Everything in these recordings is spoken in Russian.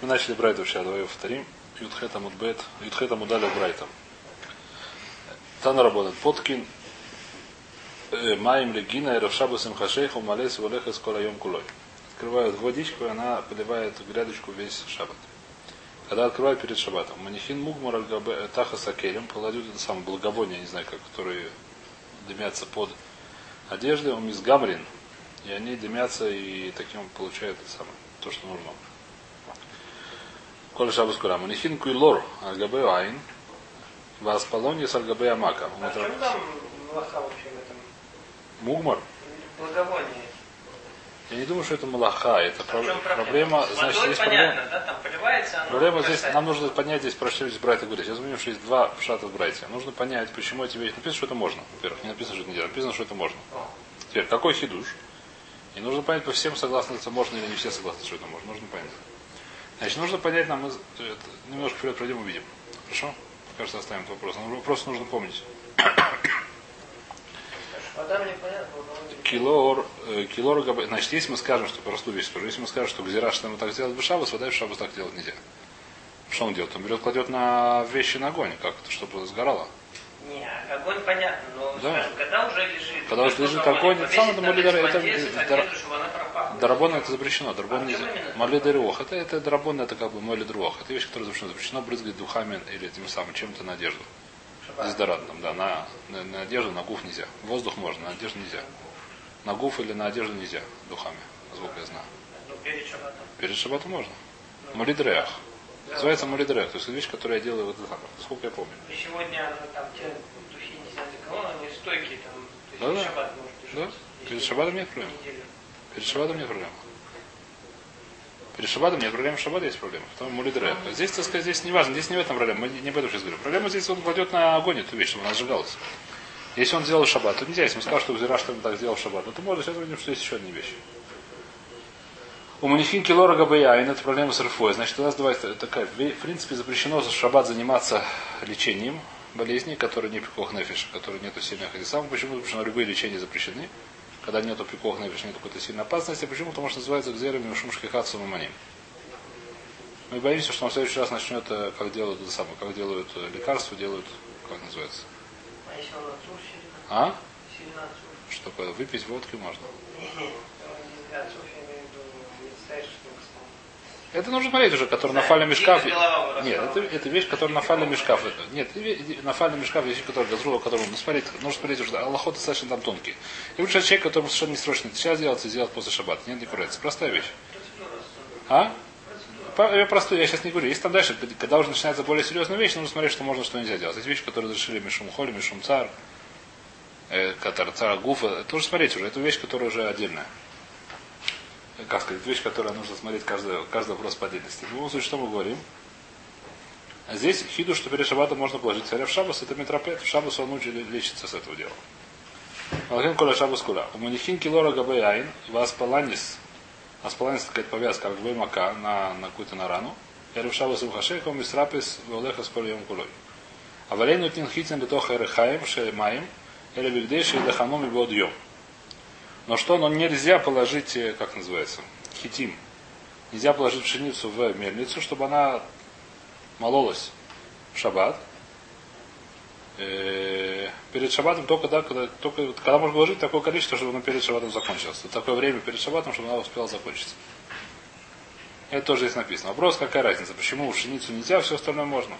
Мы начали Брайту сейчас, давай повторим. Ютхета Мудбет, Ютхета Мудали Брайтом. Тана работает. Подкин э, Маем Легина и Равшабу Симхашейху Малес Валеха Скорайом Кулой. Открывают водичку, и она поливает грядочку весь шаббат. Когда открывают перед шаббатом. Манихин Мугмар Альгабе Таха Сакелем кладут это самое благовоние, не знаю как, которые дымятся под одеждой, он из гамрин, и они дымятся и таким получают это самое, то, что нужно. Коля Шабас Курам. Нихин Куйлор Альгабе Айн. Васпалони с Альгабе Амака. А что там Малаха вообще в этом? Мугмар. Благовоние. Я не думаю, что это малаха. Это А про- чем проблема. С Значит, есть понятно, проблема. да? Там поливается, оно Проблема здесь, нам нужно понять здесь, про что здесь Брайта говорит. Сейчас увидим, что есть два пшата в Брайте. Нужно понять, почему эти вещи. Написано, что это можно. Во-первых, не написано, что это нельзя. Написано, что это можно. О, Теперь, какой хидуш? И нужно понять, по всем согласны, это можно или не все согласны, что это можно. Нужно понять. Значит, нужно понять нам, это, немножко вперед пройдем, увидим. Хорошо? Кажется, оставим этот вопрос. Но вопрос нужно помнить. Благовоние. Килор, э, килор Значит, если мы скажем, что простую вещь скажу, если мы скажем, что гзира, что мы так сделать в шабас, вода в шабас так делать нельзя. Что он делает? Он берет, кладет на вещи на огонь, как это, чтобы сгорало. Не, огонь понятно, но Да. скажем, когда уже лежит. Когда уже лежит что огонь, это самое, это молидор- это, повесить э, одежду, чтобы она пропахла. Дарабон это запрещено, дарабон А нельзя. именно? Малидерох, это, это дарабон, это как бы молидерох. Это вещь, которая запрещена. Запрещено брызгать духами или тем самым чем-то на одежду. Дезодорантом, да, на, на, на одежду, на гуф нельзя. Воздух можно, на одежду нельзя. На гуф или на одежду нельзя духами, насколько я знаю. Ну, перед шаббатом. Перед шабатом можно. Молидрех. Называется молидрех. То есть вещь, которую я делаю вот это самое, насколько я помню. Пищевой дня, ну, там те духи, не знаю, для кого, они стойкие, там, то есть в шаббат может Да. Перед шабатом нет проблем. неделю. Перед шабатом нет проблем. Перед шабатом нет проблем, шаббат есть проблема. Потом молидрех. Здесь, так сказать, здесь не важно, здесь не в этом проблема. Мы не об этом сейчас говорим. Проблема здесь, он кладет на огонь эту вещь, чтобы она сжигалась. Если он сделал шаббат, то нельзя. Если он сказал, что Гзира, что он так сделал шаббат, ну то можно сейчас увидим, что есть еще одни вещи. У манихин килора габаяин, это проблема с РФО. Значит, у нас давай такая, в принципе, запрещено за шаббат заниматься лечением болезней, которые не пикох нефиша, которые нету сильных хадисам. Почему запрещено? Любые лечения запрещены. Когда нету пикох нефиша, нет какой-то сильной опасности. Почему? Потому что называется гзерами шумшки хатсу маманим. Мы боимся, что он в следующий раз начнет, э, как делают это самое, как делают э, лекарства, делают, как называется. А? А? Что такое? Выпить водки можно. Это нужно смотреть уже, который на фале мешкаф. Нет, это, это вещь, которая на фале мешкаф. Нет, на фале мешкаф вещи, которые газрула, которую ну, смотреть, нужно смотреть уже, Аллахот достаточно там тонкий. И лучше человек, которому совершенно не срочно сейчас делать и сделать после шаббата. Нет, не курается. Простая вещь. А? Я простой, я сейчас не говорю. Есть там дальше, когда- уже начинается более серьезная вещь, нужно смотреть, что можно, что нельзя делать. Есть вещи, которые разрешили Мишум Холи, Мишум Цар, э, Катар Цар Гуфа. Это нужно смотреть уже. Это вещь, которая уже отдельная. Как сказать, вещь, которая нужно смотреть каждый, каждый вопрос по отдельности. В любом случае, что мы говорим? А Здесь хиду, что перед шаббатом можно положить. Царя в шаббас, это метропет. В шаббас он учит лечится с этого дела. Алхин коля шаббас куля. У манихин килора габаяин, вас паланис, Аспаланис такая повязка, как бы мака на, на какую-то на рану. Я решал с ухашейком и срапис волеха с кольем кулой. А валену тин хитин бетоха эрехаем шелемаем или бигдейши и даханом и бодьем. Но что, но нельзя положить, э, как называется, хитим. Нельзя положить пшеницу в мельницу, чтобы она мололась в шаббат. Э, Перед шаббатом только, да, когда, только, когда можно положить такое количество, чтобы оно перед шаббатом закончилось. Такое время перед шаббатом, чтобы она успела закончиться. Это тоже здесь написано. Вопрос, какая разница? Почему пшеницу нельзя, а все остальное можно?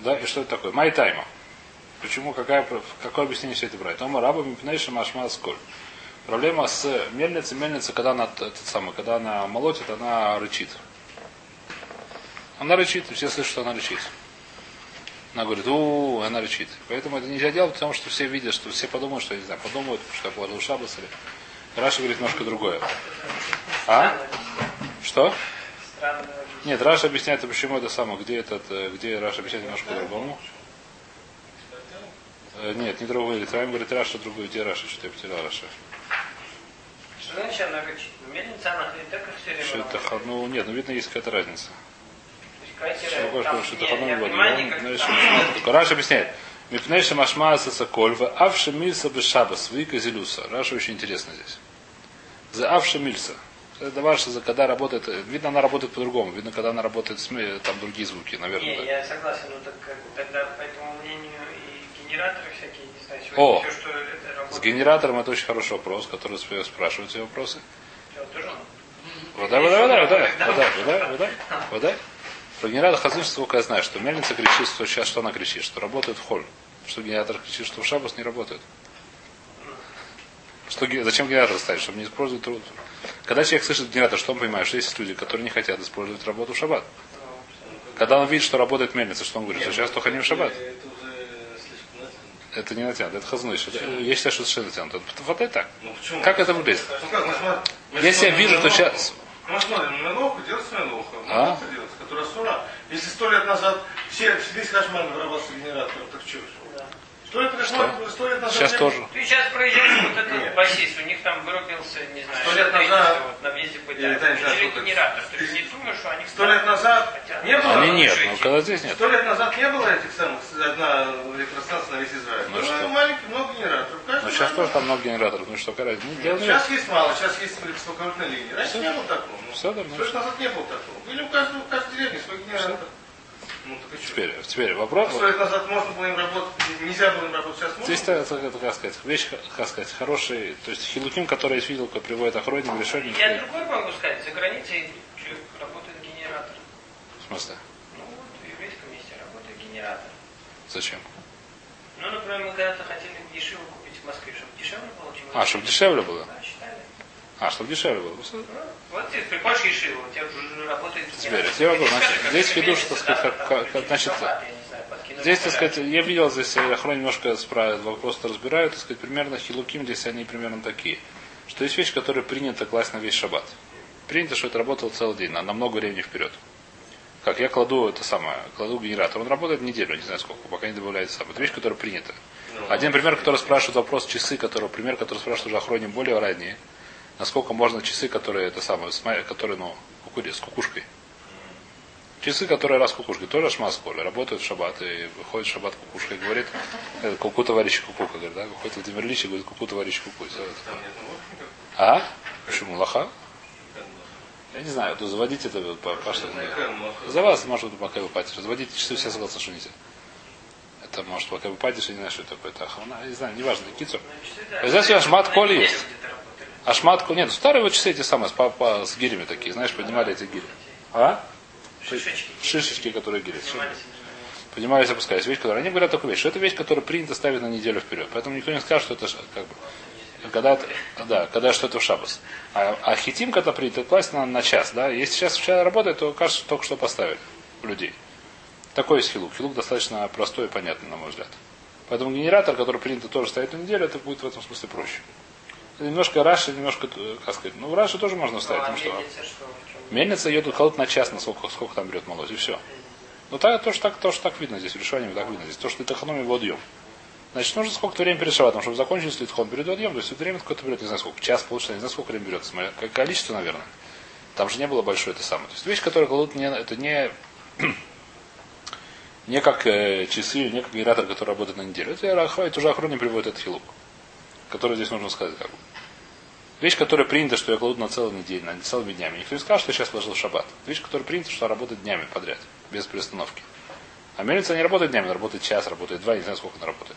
Да, и что это такое? Майтайма. Почему, какая, какое объяснение все это брать? Тома раба мипнейша машма сколь. Проблема с мельницей. Мельница, когда она, этот самый, когда она молотит, она рычит. Она рычит, все слышат, что она рычит. Она говорит, у, она рычит. Поэтому это нельзя делать, потому что все видят, что все подумают, что, я не знаю, подумают, что я положил шабас или... Раша говорит немножко другое. А? Что? Нет, Раша объясняет, почему это самое, где этот, э, где Раша объясняет немножко по-другому. Э, Нет, не другой говорит. Раим говорит Раша, другой, где Раша, что я потерял Раша. Ну, нет, ну, видно, есть какая-то разница. Раша объясняет. Мипнейша машма саколь, в авша мильса без шабас, вика зелюса. Раша очень интересно здесь. За авша мильса. Это важно, за- когда работает, э, видно, она работает по-другому. Видно, когда она работает, с ме- там другие звуки, наверное. Не, я согласен, но тогда, по этому мнению, и генераторы всякие, не знаю, О! все, что это С генератором это очень хороший вопрос, который сп- спрашивают эти вопросы. тоже Вода, вода, вода, вода, вода, вода, вода, вода. Про генератор хазыш, сколько я знаю, что мельница кричит, что сейчас что она кричит, что работает в холь. Что генератор кричит, что в шабас не работает. Что, зачем генератор ставить, чтобы не использовать труд? Когда человек слышит генератор, что он понимает? Что есть люди, которые не хотят использовать работу в шаббат. Когда он видит, что работает мельница, что он говорит, что сейчас только не в шаббат. Это уже слишком натянуто. Это не натянуто, это хазныш. Это- Я считаю, что это совершенно натянуто. Вот это так. Ну почему? Как это выглядит? Ну как, мы смотрим- мы Если я вижу, Мелоху. сейчас... Мы смотрим на Мелоху, делается Мелоха. А? Мелоха делается, которая сура. Если сто лет назад все, весь кошмар вырабатывался генератором, так что? Сто лет кошмар, сто лет назад... Сейчас тоже. Ты сейчас проезжаешь вот этот Нет. басист, у них там вырубился, не знаю, Сто лет назад- есть, вот на въезде что это. генератор. Ты же не думаешь, что они... Сто лет назад Хотя- не было... Они нет, но когда здесь нет. Сто лет назад не было этих самых, одна электростанция на весь Израиль. Ну что? маленький, много генераторов. Каждый сейчас тоже там много генераторов. Ну что, короче, ну, дело не в Сейчас есть мало, сейчас есть высоковольтные линии. Раньше не было такого. Ну, Все, да, ну, Сто лет назад не было такого. Были у каждого, в каждой деревне свой генератор. Ну так и что? Теперь, теперь вопрос. Сто лет назад можно было им работать, нельзя было им работать, сейчас можно? Здесь, это, это, как сказать, вещь, как сказать, хороший, то есть хилуким, который я видел, как приводит охранник, решение. Я другой могу сказать, за границей человек работает генератор. В смысле? Ну вот, в еврейском месте работает генератор. Зачем? Ну, например, мы когда-то хотели дешево купить в Москве, чтобы дешевле было, А, чтобы дешевле было? Да, считали. А, чтобы дешевле было. Ну, вот ты приходишь Ешиву, у тебя уже работает... Теперь, я могу, значит, здесь месяца, что, сказать, как- как- значит, Здесь, так сказать, я видел здесь, я охрон немножко справит, вопрос-то разбираю, так сказать, примерно хилуким здесь они примерно такие. Что есть вещь, которая принято класть на весь шаббат. Принято, что это работало целый день, на, на много времени вперед. Как я кладу это самое, кладу генератор, он работает неделю, не знаю сколько, пока не добавляется сам. Это вещь, которая принята. Один пример, который спрашивает вопрос часы, который, пример, который спрашивает уже охроне более ранее, насколько можно часы, которые это самое, которые, ну, кукури- с кукушкой. Часы, которые раз кукушкой, тоже шмас коля, работают в шаббат, и выходит в шаббат кукушка и говорит, э, куку товарищ кукука, говорит, да, выходит Владимир Ильич и говорит, куку товарищ куку. А? Почему лоха? Я не знаю, то заводите это по, по что? За вас, может быть, пока вы патишь. Заводите часы, все согласны, что нельзя. Это может, пока вы патишь, я не знаю, что это такое. Это охрана, я не знаю, неважно, кицур. Ну, здесь у на коль неделю есть. Где-то работали. А шматку, нет, старые вот часы эти самые, с, по- с гирями такие, знаешь, поднимали эти гири. А? Шишечки. Шишечки, которые гири. Поднимались, опускались. Вещь, которая... Они говорят такую вещь, что это вещь, которая принято ставить на неделю вперед. Поэтому никто не скажет, что это как бы... Когда, да, когда что это в шабас. А, а хитим, когда принято класть на, на час, да, если сейчас вчера работает, то кажется, что только что поставили людей. Такой есть хилук. Хилук достаточно простой и понятный, на мой взгляд. Поэтому генератор, который принято тоже ставить на неделю, это будет в этом смысле проще. Немножко Раши, немножко, э, как сказать, ну Раши тоже можно Ну, ставить, а ну что. мельница что? в чем? Мельница ее тут колоть на час, на сколько, сколько там берет молоть, и все. Ну так, тоже так, тоже так видно здесь, в решении так видно здесь. То, что таханом его отъем. Значит, нужно сколько времени перед шабатом, чтобы закончить литхон перед отъем. То есть это время какое-то берет, не знаю сколько, час, полчаса, не знаю сколько время берет. Смотря, количество, наверное. Там же не было большое это самое. То есть вещь, которая кладут не, это не, не как э, часы, не как генератор, который работает на неделю. Это, это уже охране приводит этот хилук, который здесь нужно сказать как бы. Вещь, которая принята, что я кладу на целый неделю, на целыми днями. Никто не скажет, что я сейчас ложил шаббат. Вещь, которая принята, что работает днями подряд, без перестановки. А мельница не работает днями, она работает час, работает два, не знаю, сколько она работает.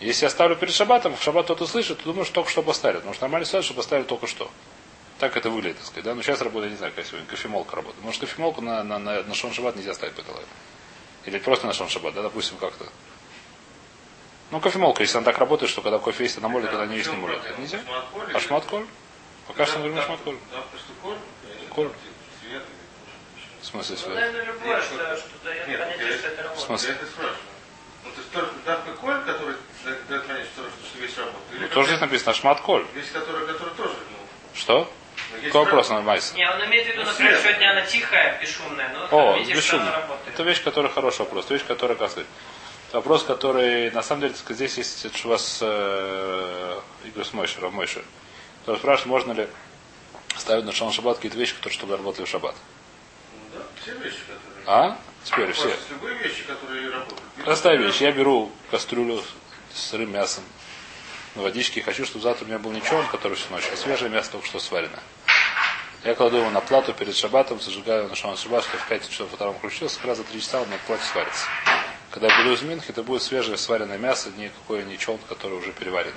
Если я ставлю перед шаббатом, в шаббат кто-то слышит, то думаю, что только что поставили. Потому что нормально ситуация, что поставили только что. Так это выглядит, так сказать. Да? Но сейчас работает, не знаю, как сегодня, кофемолка работает. Может, кофемолку на, на, на, на шон шаббат нельзя ставить по. Или просто на шон шаббат, да, допустим, как-то. Ну, кофемолка, если она так работает, что когда кофе есть, она молит, когда не есть, не молит. Это нельзя? А шматколь? Пока что мы говорим шматколь. Коль. Коль. В смысле, свет? В смысле? Ну, то есть только давка коль, который дает дает понять, что, что весь работает. Или Ну, тоже здесь написано шматколь. Весь, который, который тоже, ну, Что? ну, Какой вопрос на Майса? Не, он имеет в виду, Ну, например, свет. сегодня она тихая, бесшумная, но О, там видишь, что она работает. Это вещь, которая хороший вопрос. Это вещь, которая, сказать, вопрос, который, на самом деле, сказать, здесь есть у вас э, Игорь Смойшер, Рав Мойшер, который спрашивает, можно ли ставить на шалом шаббат какие-то вещи, которые чтобы работали в шаббат. Ну, да, все вещи, которые... А? Теперь все. Просто любые вещи, которые работают. Простая вещь. Я беру кастрюлю с сырым мясом на водичке и хочу, чтобы завтра у меня был не черн, который всю ночь, а свежее мясо только что сварено. Я кладу его на плату перед шабатом, зажигаю на шаман шаббат, что в 5 часов утром включился, как раз за 3 часа он на плате сварится. Когда буду из Минхи, это будет свежее сваренное мясо, никакое не чон, которое уже переварено.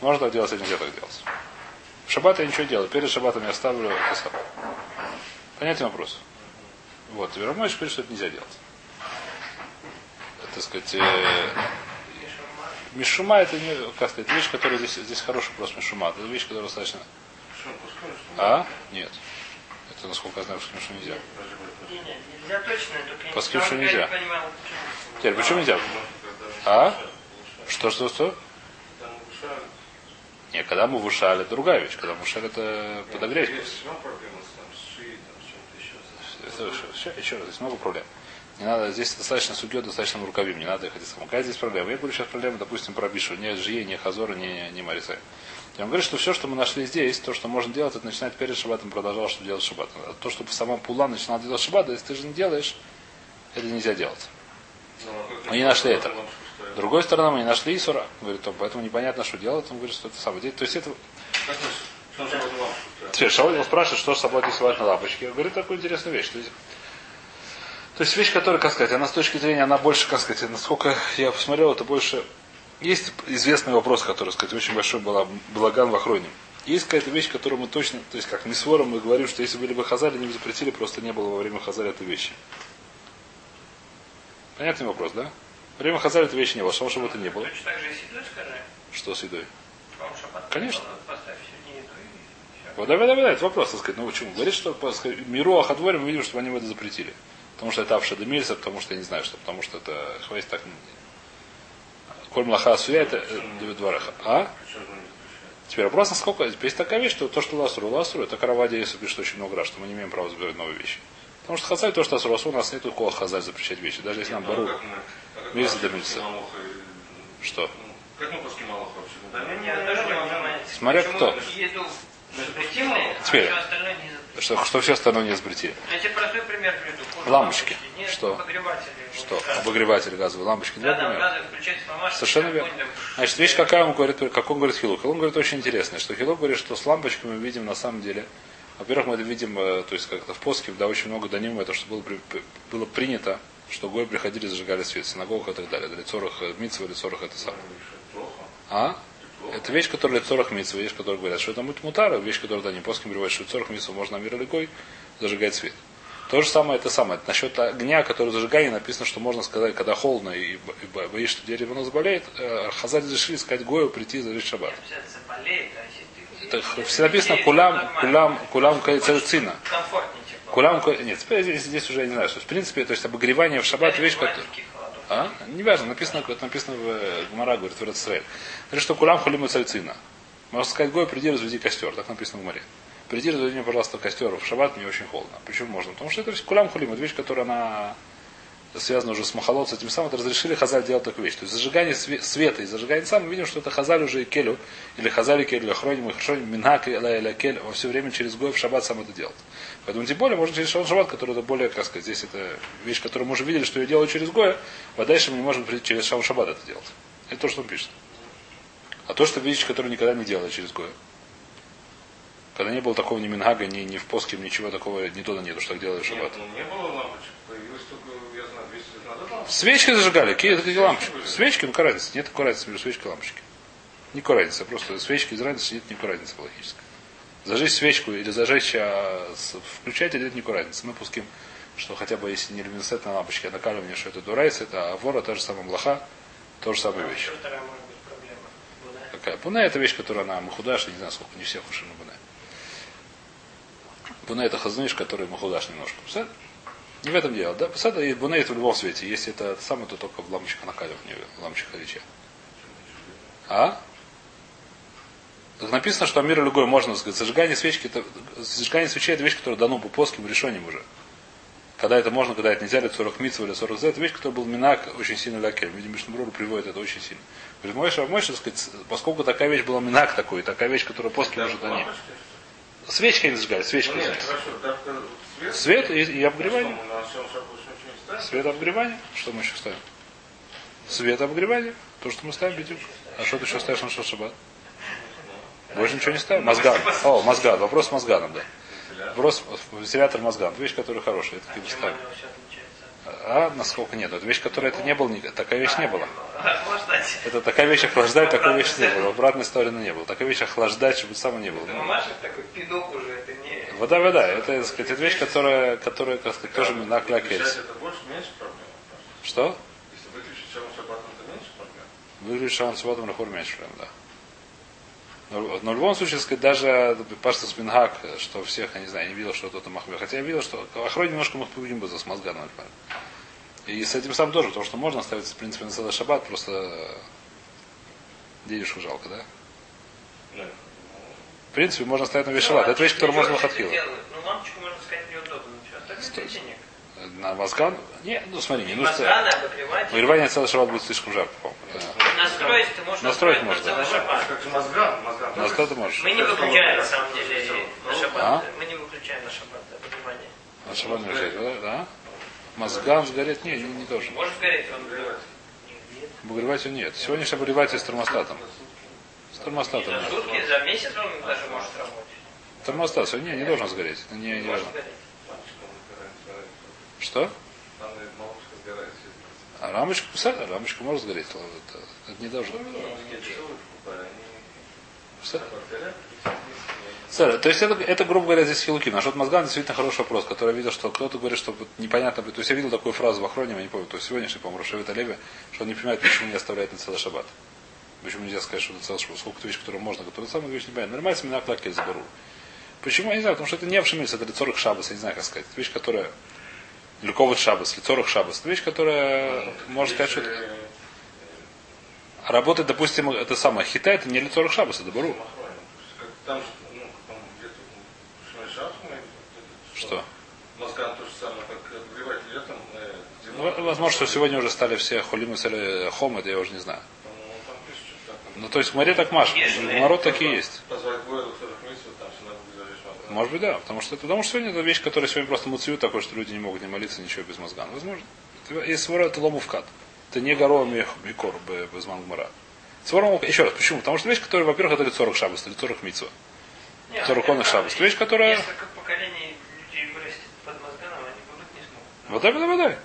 Можно так делать, а нельзя так делать. В шаббат я ничего не делаю. Перед шаббатом я ставлю самое. Понятен вопрос? Вот. Веромойш говорит, что это нельзя делать. Это, так сказать, э, Мишума это не, как сказать, вещь, которая здесь, здесь хороший вопрос Мишума. Это вещь, которая достаточно. А? Нет. Это, насколько я знаю, что нельзя. Не, не, нельзя точно, только я По скрипшу не нельзя. Теперь, почему нельзя? А? Что, что, что? Не, когда мы вышали, это другая вещь. Когда мы вышали, это подогреть. Это еще, еще раз, здесь много проблем. Не надо, здесь достаточно судьет, достаточно рукавим, не надо ехать самому. Какая здесь проблема? Я говорю сейчас проблема, допустим, про Бишу, не Жие, не Хазора, не, не Марисай. Я вам говорю, что все, что мы нашли здесь, то, что можно делать, это начинать перед шабатом, продолжал, что делать шаббат. А то, что сама Пула начинал делать шаббат, если ты же не делаешь, это нельзя делать. Мы не нашли это. С другой стороны, мы не нашли Исура. Говорит, то, поэтому непонятно, что делать. Он говорит, что это самое. То есть это... Же? Теперь Шауль спрашивает, что с собой рисовать на лампочке. Я говорю, такую интересную вещь. То есть, то есть вещь, которая, как сказать, она с точки зрения, она больше, как сказать, насколько я посмотрел, это больше... Есть известный вопрос, который, сказать, очень большой была балаган в охроне. Есть какая-то вещь, которую мы точно, то есть как Мисвором мы говорим, что если были бы Хазали, не запретили, просто не было во время Хазали этой вещи. Понятный вопрос, да? Время Хазали этой вещи не было, что чтобы это не было. Что с едой? Конечно. Давай, давай, давай, это вопрос, так сказать. Ну почему? Говорит, что сказать, миру Ахадворе мы видим, что они это запретили. Потому что это Авшада Мильса, потому что я не знаю, что, потому что это хватит так. Коль млаха суя, это э, двораха. А? Теперь вопрос, насколько... Есть такая вещь, что то, что ласру, ласру, это каравади, если пишет очень много раз, что мы не имеем права забирать новые вещи. Потому что хазаль, то, что асру, у нас нет такого хазаль запрещать вещи. Даже если нам Ну, бару... а да мильса. Малоха и- Что? ну, Как мы пуски Малоха вообще? Да, Ну, понять. Смотря кто. А Теперь. Что, что все остальное не запретили? Я тебе простой пример приведу. Лампочки. Что? обогреватели. Что? Обогреватели газовые лампочки. Да, фломастер. Совершенно верно. Значит, вещь какая он говорит, как он говорит Хилук. Он говорит очень интересно, что Хилук говорит, что с лампочками мы видим на самом деле, во-первых, мы это видим, э, то есть как-то в поске, да, очень много даним, это что было, было принято, что гой приходили, зажигали свет в синагогах и так далее. Для цорах митцва, или цорах это самое. А? Это вещь, которая для цорах митцва, вещь, которая говорят, что это мут мутара, вещь, которую да, не поским говорят, что цорах митцва можно мир легой зажигать свет. То же самое, это самое. Насчет огня, который зажигание, написано, что можно сказать, когда холодно и, и бо- боишься, что дерево оно заболеет, э, Хазаль решили сказать Гою прийти и зажечь шаббат. Заболеет, а все написано кулям, кулям, кулям цина. Ко- нет, здесь, здесь уже я не знаю, что в принципе, то есть обогревание в шаббат вещь, которая... А? Не важно, написано, это написано в Гмара, говорит, в Израиль. Говорит, что кулям хулим и цальцина. Можно сказать, Гой, приди, разведи костер. Так написано в море. Приди, разведи мне, пожалуйста, костер. В шаббат мне очень холодно. Почему можно? Потому что это кулям хулим, это вещь, которая она связана уже с махалот, с этим самым, это разрешили Хазаль делать такую вещь. То есть зажигание све- света и зажигание сам, мы видим, что это Хазаль уже и Келю, или Хазаль и Келю, Хроним, и Хроним, Минак, и Ла- Кель, во все время через Гой в шаббат сам это делать. Поэтому тем более можно через шаббат, который это более, как сказать, здесь это вещь, которую мы уже видели, что ее делают через Гоя, а дальше мы не можем через Шам Шаббат это делать. Это то, что он пишет. А то, что вещь, которую никогда не делали через Гоя. Когда не было такого ни Мингага, ни, ни в Поске, ничего такого, ни то, нету, что так делали в шаббат. Нет, ну не было лампочек. Появилось только, я знаю, 200 лет назад лампочки. Свечки зажигали, какие лампочки? Свечки, ну какая разница? Нет такой разницы между свечкой и лампочкой. Никакой разницы, просто свечки из разницы нет никакой разницы логической. Зажечь свечку или зажечь, а, с- нет никакой разницы. Мы пуским, что хотя бы если не люминесцентная лампочка, а накаливание, что это дурайс, это авора, та же самая млаха, то же самая вещь. Какая? Буна это вещь, которая она махудаш, не знаю, сколько не всех уши на буна. Буна это хазниш, который махудаш немножко. Посад? Не в этом дело, да? Посад и буна это в любом свете. Если это самое, то только в лампочках накаливания, в лампочках халича. А? Так написано, что Амир Люгой можно сказать. Зажигание свечки, это, зажигание свечей это вещь, которая дано по плоским решениям уже. Когда это можно, когда это нельзя, или 40 митцев, или 40 за, это вещь, которая был минак очень сильно лякель. Видимо, Мишнабруру приводит это очень сильно. Говорит, Мойша, Мойша, сказать, поскольку такая вещь была минак такой, такая вещь, которая уже даны. Лампочки? Свечки не зажигали, Ну свечки. нет, хорошо, свет. И, и не ставим? Свет обогревание. Что мы еще ставим? Свет обогревание. То, что мы ставим, бедюк. А что ты еще ставишь на шаббат? Больше ничего не ставим? Мозган. О, мозган. Вопрос с мозганом, да. Брос, вентилятор мозга. Вещь, которая хорошая. Это А типа чем ставим. А насколько нет? Это вещь, которая это не было, такая вещь не была. Охлаждать. Это такая вещь охлаждать, такой вещи не было. В обратной стороны не было. Такая вещь охлаждать, чтобы самого не было. Это мамаша такой пинок уже, это не... Вода, вода. Это, так сказать, вещь, которая, которая, как сказать, тоже на клякельс. Что? Если выключить шалом шаббатом, то меньше проблем. Выглядит шалом субботом на меньше проблем, да. Но, но в любом случае, сказать, даже Пашта Спингак, что всех, я не знаю, я не видел, что кто-то махмер. Хотя я видел, что охране немножко махмурим бы за мозгана, например. И с этим сам тоже, потому что можно ставить, в принципе, на целый шаббат, просто э, денежку жалко, да? В принципе, можно ставить на весь шаббат. Это вещь, которую можно выходила. Ну, лампочку, можно сказать, неудобно. Что, так Стой. это денег. На мозган? Не, ну смотри, не нужно. Мозганы обогревать. Выгревание целый шаббат будет слишком жарко, по-моему. Да. Настроить ты можешь Настроить можно. на шаббат. Мозган, мозган. На что ты можешь? Мы не выключаем на самом деле на шаббат. А? Мы не выключаем на шаббат обогревание. На шаббат не выезжать, да? да? Мозган сгореть? Не, не, не должен. Может сгореть он Обогревать. Нет. Обогреватель нет. Сегодняшний обогреватель с термостатом. С термостатом. За нет. сутки, за месяц он даже может работать. Термостат сегодня не, не должен сгореть. Не, не важно. Что? А рамочка, посмотри, рамочка может сгореть. Это, это не должно. Что? Сэр, то есть это, это, грубо говоря, здесь хилуки. Наш вот Мозган действительно хороший вопрос, который я видел, что кто-то говорит, что непонятно. То есть я видел такую фразу в охроне, я не помню, то есть сегодняшний, по-моему, Рашевит Олеви, что он не понимает, почему не оставляет на целый шаббат. Почему нельзя сказать, что это шаббат. Сколько-то вещь, которую можно, которую самую вещь не понятно. Нормально, имена клакель заберу. Почему? Я не знаю, потому что это не обшимились, это лицорых шабас, я не знаю, как сказать. Это вещь, которая... Люковый шабас, лицорых шабас. Это вещь, которая, можно сказать, что это... А Работает, допустим, это самое, хита, это не лицорых шабас, это бару. Ну, где-то в Шмешах, Что? Мозган то же самое, как обогреватель летом, э, Ну, возможно, что сегодня уже стали все хулимы стали хом, это я уже не знаю. По-моему, там пишут, что так. Ну, то есть в море так маш. В Марот такие есть. Позвать Гойлу, 40 месяцев, там все надо будет зажечь Может быть, да. Потому что, потому что сегодня это вещь, которая сегодня просто муцию такой, что люди не могут не молиться ничего без мозгана. Возможно. Это- Если свора, это ломувкат. Это не горо микор без мангмара. Свора, еще раз, почему? Потому что вещь, которая, во-первых, это лицо 40 шабас, лицо 40 митцва. Нет, Тарукон и это- Шабас. Вещь, которая- Несколько поколений людей вырастет под мозганом, они будут не смогут. Вот это вода.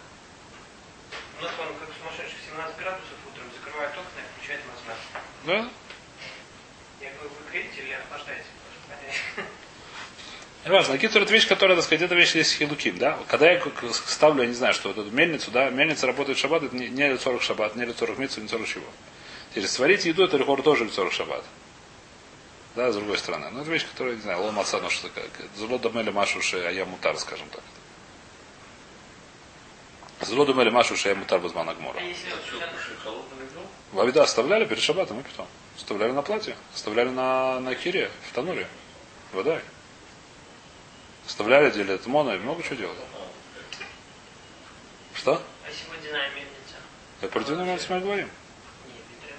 У нас он как сумасшедший 17 градусов утром закрывает окна и включает мозган. Да? Я говорю, вы греете или охлаждаете? Неважно, какие-то это вещь, которая, так сказать, это вещь здесь хилуким, да? Когда я ставлю, я не знаю, что вот эту мельницу, да, мельница работает в шаббат, это не, не 40 шаббат, не 40 митцу, не 40 чего. Теперь сварить еду, это рехор тоже 40 шаббат. Да, с другой стороны. Но это вещь, которая, не знаю, ломаца, ну что такое. Зло домели машуши, а я мутар, скажем так. Зло домели машуши, а я мутар без манагмора. А если Вавида оставляли перед шаббатом и потом. Оставляли на платье, оставляли на, на кире, в тануре. Вода. Оставляли, делили тмона и много чего делали. Что? А водяная мельница? Это про водяную мельницу мы говорим. Нет,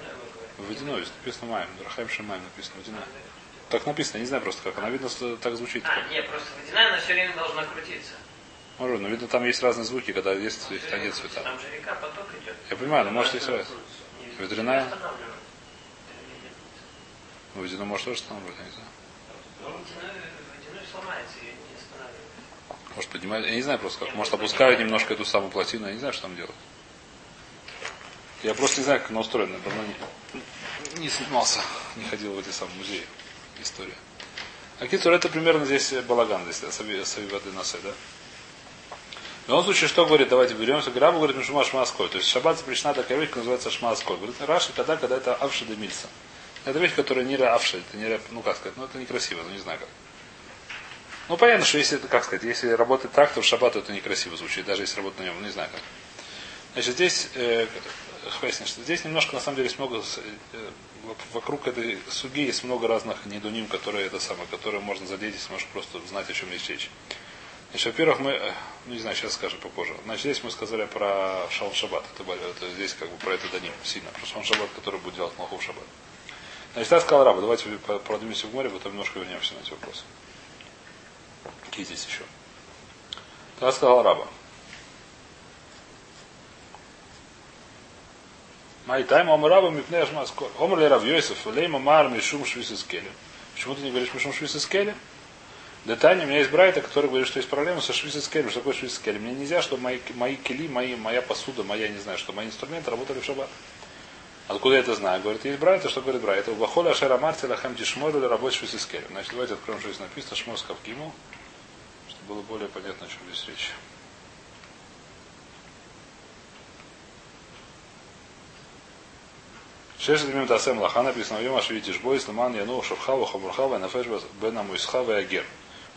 говорим. Водяной, написано маем. Рахаем Шимаем написано водяная. Так написано, я не знаю просто как. Она видно, так звучит. А, нет, просто водяная, она все время должна крутиться. Может, но видно, там есть разные звуки, когда есть их конец цвета. Там же река, поток идет. Я понимаю, но может есть раз. Ветряная? Ну, водяной может тоже останавливать, я не знаю. Может поднимать. Я не знаю просто как. Может опускают немножко эту самую плотину, я не знаю, что там делают. Я просто не знаю, как она устроена. Давно не, не занимался, не ходил в эти самые музеи. История. А это примерно здесь балаган, здесь сови, сови воды носы, да? В любом случае, что говорит, давайте беремся. Грабу говорит, Мишума Шмаской. То есть шаббат запрещена такая вещь, называется Шмаской. Говорит, Раши, когда, когда это авши де мильса. Это вещь, которая не авши, это не, ну как сказать, ну это некрасиво, ну не знаю как. Ну понятно, что если как сказать, если работать так, то в шаббат это некрасиво звучит, даже если работать на нем, ну, не знаю как. Значит, здесь, э, что здесь немножко, на самом деле, есть много, э, вокруг этой суги есть много разных недуним, которые это самое, которые можно задеть, если можешь просто знать, о чем речь. Значит, во-первых, мы, э, не знаю, сейчас скажем попозже. Значит, здесь мы сказали про шалом шаббат. Это, это здесь как бы про это даним сильно. Про шалом который будет делать Махов шаббат. Значит, я сказал раба. Давайте продвинемся в море, потом немножко вернемся на эти вопросы. Какие здесь еще? Я сказал раба. Май тайм омраба мипнеш маскор. Омр ли рав Йосиф, лейма мар мишум швис из келем. Почему ты не говоришь мишум швис из келем? Детание, у меня есть брайта, который говорит, что есть проблема со швейцарским. Что такое швейцарским? Мне нельзя, чтобы мои, мои кили, мои, моя посуда, моя, не знаю, что мои инструменты работали в шаббат. Откуда я это знаю? Говорит, есть брайта, что говорит брайта? У Бахоля Ашера Марти Лахам Тишмор или рабочий швейцарским. Значит, давайте откроем, что здесь написано. Шмос Кавкиму. Чтобы было более понятно, о чем здесь речь. Шесть дней тасем лаха написано, в Йомаш видишь бой, сломан яну шабхава хамурхава нафеш бен амуисхава и агер.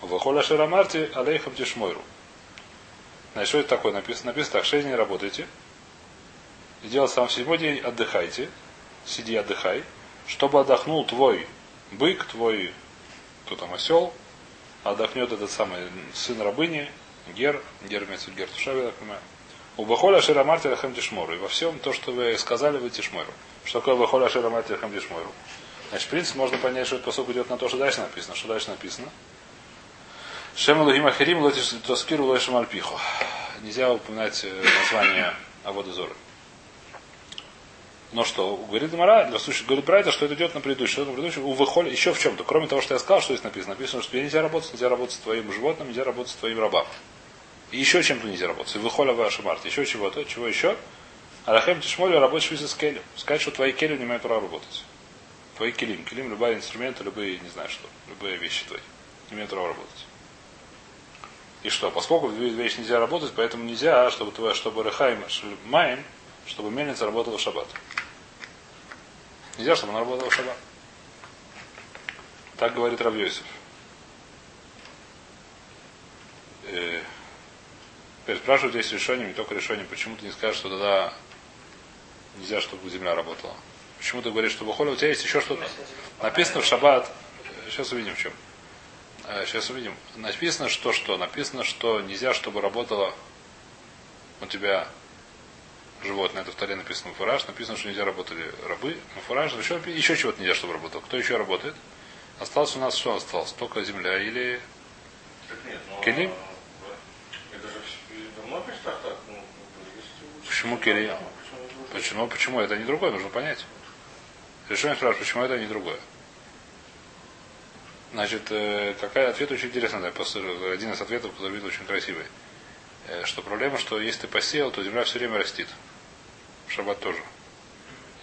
Вахоля шерамарти алейхам тишмойру. Значит, что это такое написано? Написано так, шесть дней работайте. И делать сам седьмой день отдыхайте. Сиди, отдыхай. Чтобы отдохнул твой бык, твой, кто там, осел, отдохнет этот самый сын рабыни, Гер, Гер имеется Гер Тушави, так понимаю. У Бахоля Ширамарти Лахам Тишмору. И во всем то, что вы сказали, вы Тишмору. Что такое Бахоля Ширамарти Лахам Тишмору? Значит, в принципе, можно понять, что этот посок идет на то, что дальше написано. Что дальше написано? Шем Лухим Ахирим Лотиш Тоскиру Лойшем Альпиху. Нельзя упоминать название Аводы Зоры. Но что, говорит Мара, говорит Брайта, что это идет на предыдущий, что на предыдущий, у выхоли, еще в чем-то. Кроме того, что я сказал, что здесь написано. Написано, что тебе нельзя работать, нельзя работать с твоим животным, нельзя работать с твоим рабам. И еще чем-то нельзя работать. И выхоля ваша марта. Еще чего-то, чего еще? Алахем Тишмоли работаешь с келем. Сказать, что твои кели не имеют права работать. Твои келим. Келим, любые инструменты, любые, не знаю что, любые вещи твои. Не имеют права работать. И что? Поскольку вещь нельзя работать, поэтому нельзя, чтобы твоя, чтобы Рехайм Маем, чтобы мельница работала в шаббат. Нельзя, чтобы она работала в шаббат. Так говорит Равьосиф. Э, теперь спрашивают здесь решением, не только решением, почему ты не скажешь, что тогда нельзя, чтобы земля работала. Почему ты говоришь, что выходит, у тебя есть еще что-то. Написано в шаббат, сейчас увидим в чем. Сейчас увидим. Написано, что что? Написано, что нельзя, чтобы работало у тебя животное. Это в таре написано фураж. Написано, что нельзя работали рабы. Фураж. Еще, еще чего-то нельзя, чтобы работал. Кто еще работает? Осталось у нас что осталось? Только земля или нет, но, Келим? Это же давно так, так, ну, Почему келим? Почему? Почему? Это не другое, нужно понять. Решение спрашивает, почему это не другое. Значит, э, какая ответ очень интересный. Один из ответов, который видел очень красивый. Э, что проблема, что если ты посеял, то земля все время растет. Шаббат тоже.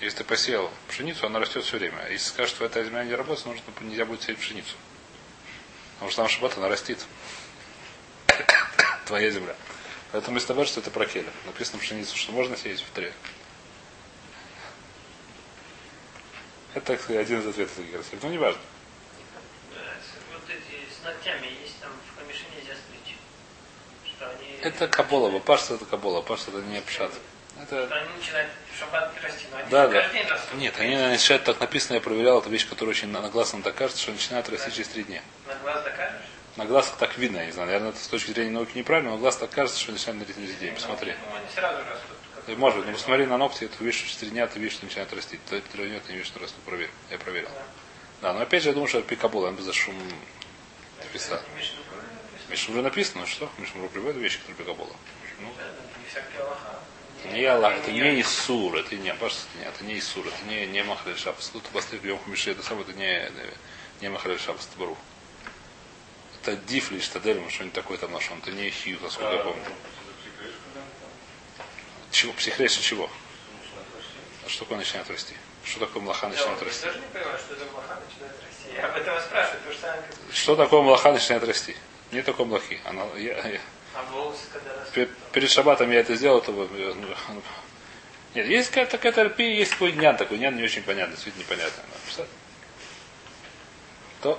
Если ты посеял пшеницу, она растет все время. Если скажешь, что эта земля не работает, нужно, нельзя будет сеять пшеницу. Потому что там шаббат она растит. Твоя земля. Поэтому из того, что это про келя. Написано пшеницу, что можно сеять в тре. Это так сказать, один из ответов. Но не важно. Ногтями есть там в камеше нельзя стричь. Что они... Это кабола. Пашта это кабола. Пашта это не пшат. Это... Что они начинают шаббат расти, но они Да, да. каждый день растут. Нет, они начинают так написано, я проверял, это вещь, которая очень на глаз нам так кажется, что начинают расти через три дня. На глаз докажешь? На глаз так видно, я не знаю, наверное, это с точки зрения науки неправильно, но на глаз так кажется, что начинают расти через день. Посмотри. Ну, они сразу растут. И может быть, но посмотри на ногти, ты видишь, что через три дня ты видишь, что начинают расти. Ты три дня ты не видишь, что растут. Проверь. Я проверил. Да, но опять же, я думаю, что это пикабола, он бы за шум писал. Это Мишна Брура написано. Мишмуру написано, ну что? Мишмуру приводит вещи, которые пикабола. Ну, Не Аллах, это не Исур, это не Паш, это не, Исур, это не, не Махаль Шабас. Тут посты в Хумиши, это самое, это не, не Махаль Шабас, это Бару. Это Дифли, Штадель, что-нибудь такое там нашел, это не Хью, насколько я помню. Чего? Психрейша чего? А что такое начинает расти? Что такое млаха начинает Я расти? тоже не понимаю, что это Аллаха начинает расти. Я об этом спрашиваю, то же самое, как... Что такое млаха начинает расти? Не такое млахи. Она, я, я- А волосы, когда растут? пе- перед шабатом я это сделал, то э, ну, нет, есть какая-то такая терпия, есть какой днян такой, днян не очень понятный, действительно непонятно. То.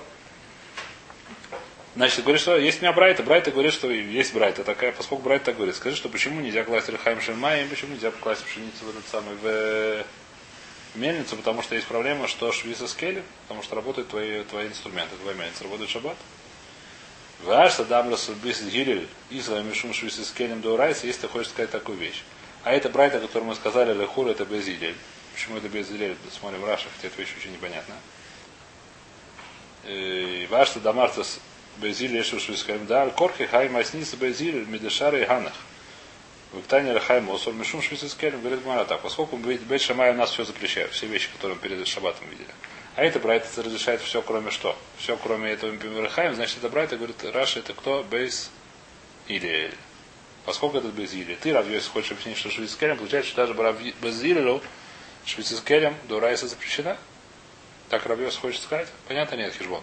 Значит, говорит, что есть у меня Брайта, Брайта говорит, что есть Брайта такая, поскольку Брайта так говорит, скажи, что почему нельзя класть Рехаим Шельмаем, почему нельзя класть пшеницу в этот самый в мельницу, потому что есть проблема, что швиса скели, потому что работают твои, твои инструменты, твоя мельница, работает шаббат. Ваш Садамрас Бис Гилель, Исра Мишум Швиса скелем Доурайса, если ты хочешь сказать такую вещь. А это Брайта, который мы сказали, Лехур, это Безилель. Почему это Безилель? Смотрим Раша, хотя эта вещь очень непонятна. Ваш Садамарсас Безиль Ешу Швискаем Дар, Корхи Хай Масниса Безиль, Медешара и Ханах. В Иктане Рахайм Осор Мишум Швисискелем говорит Мара так, поскольку Бейт Шамай у нас все запрещает, все вещи, которые мы перед Шаббатом видели. А это брайта разрешает все, кроме что? Все, кроме этого Рахаим, значит, это брайта говорит, Раша это кто? Бейс или Поскольку это без Или. Ты, Рав Йосиф, хочешь объяснить, что швейц керем, получается, что даже без Илилу швейц керем до Райса запрещена. Так Рав Йосиф хочет сказать? Понятно, нет, хижбон.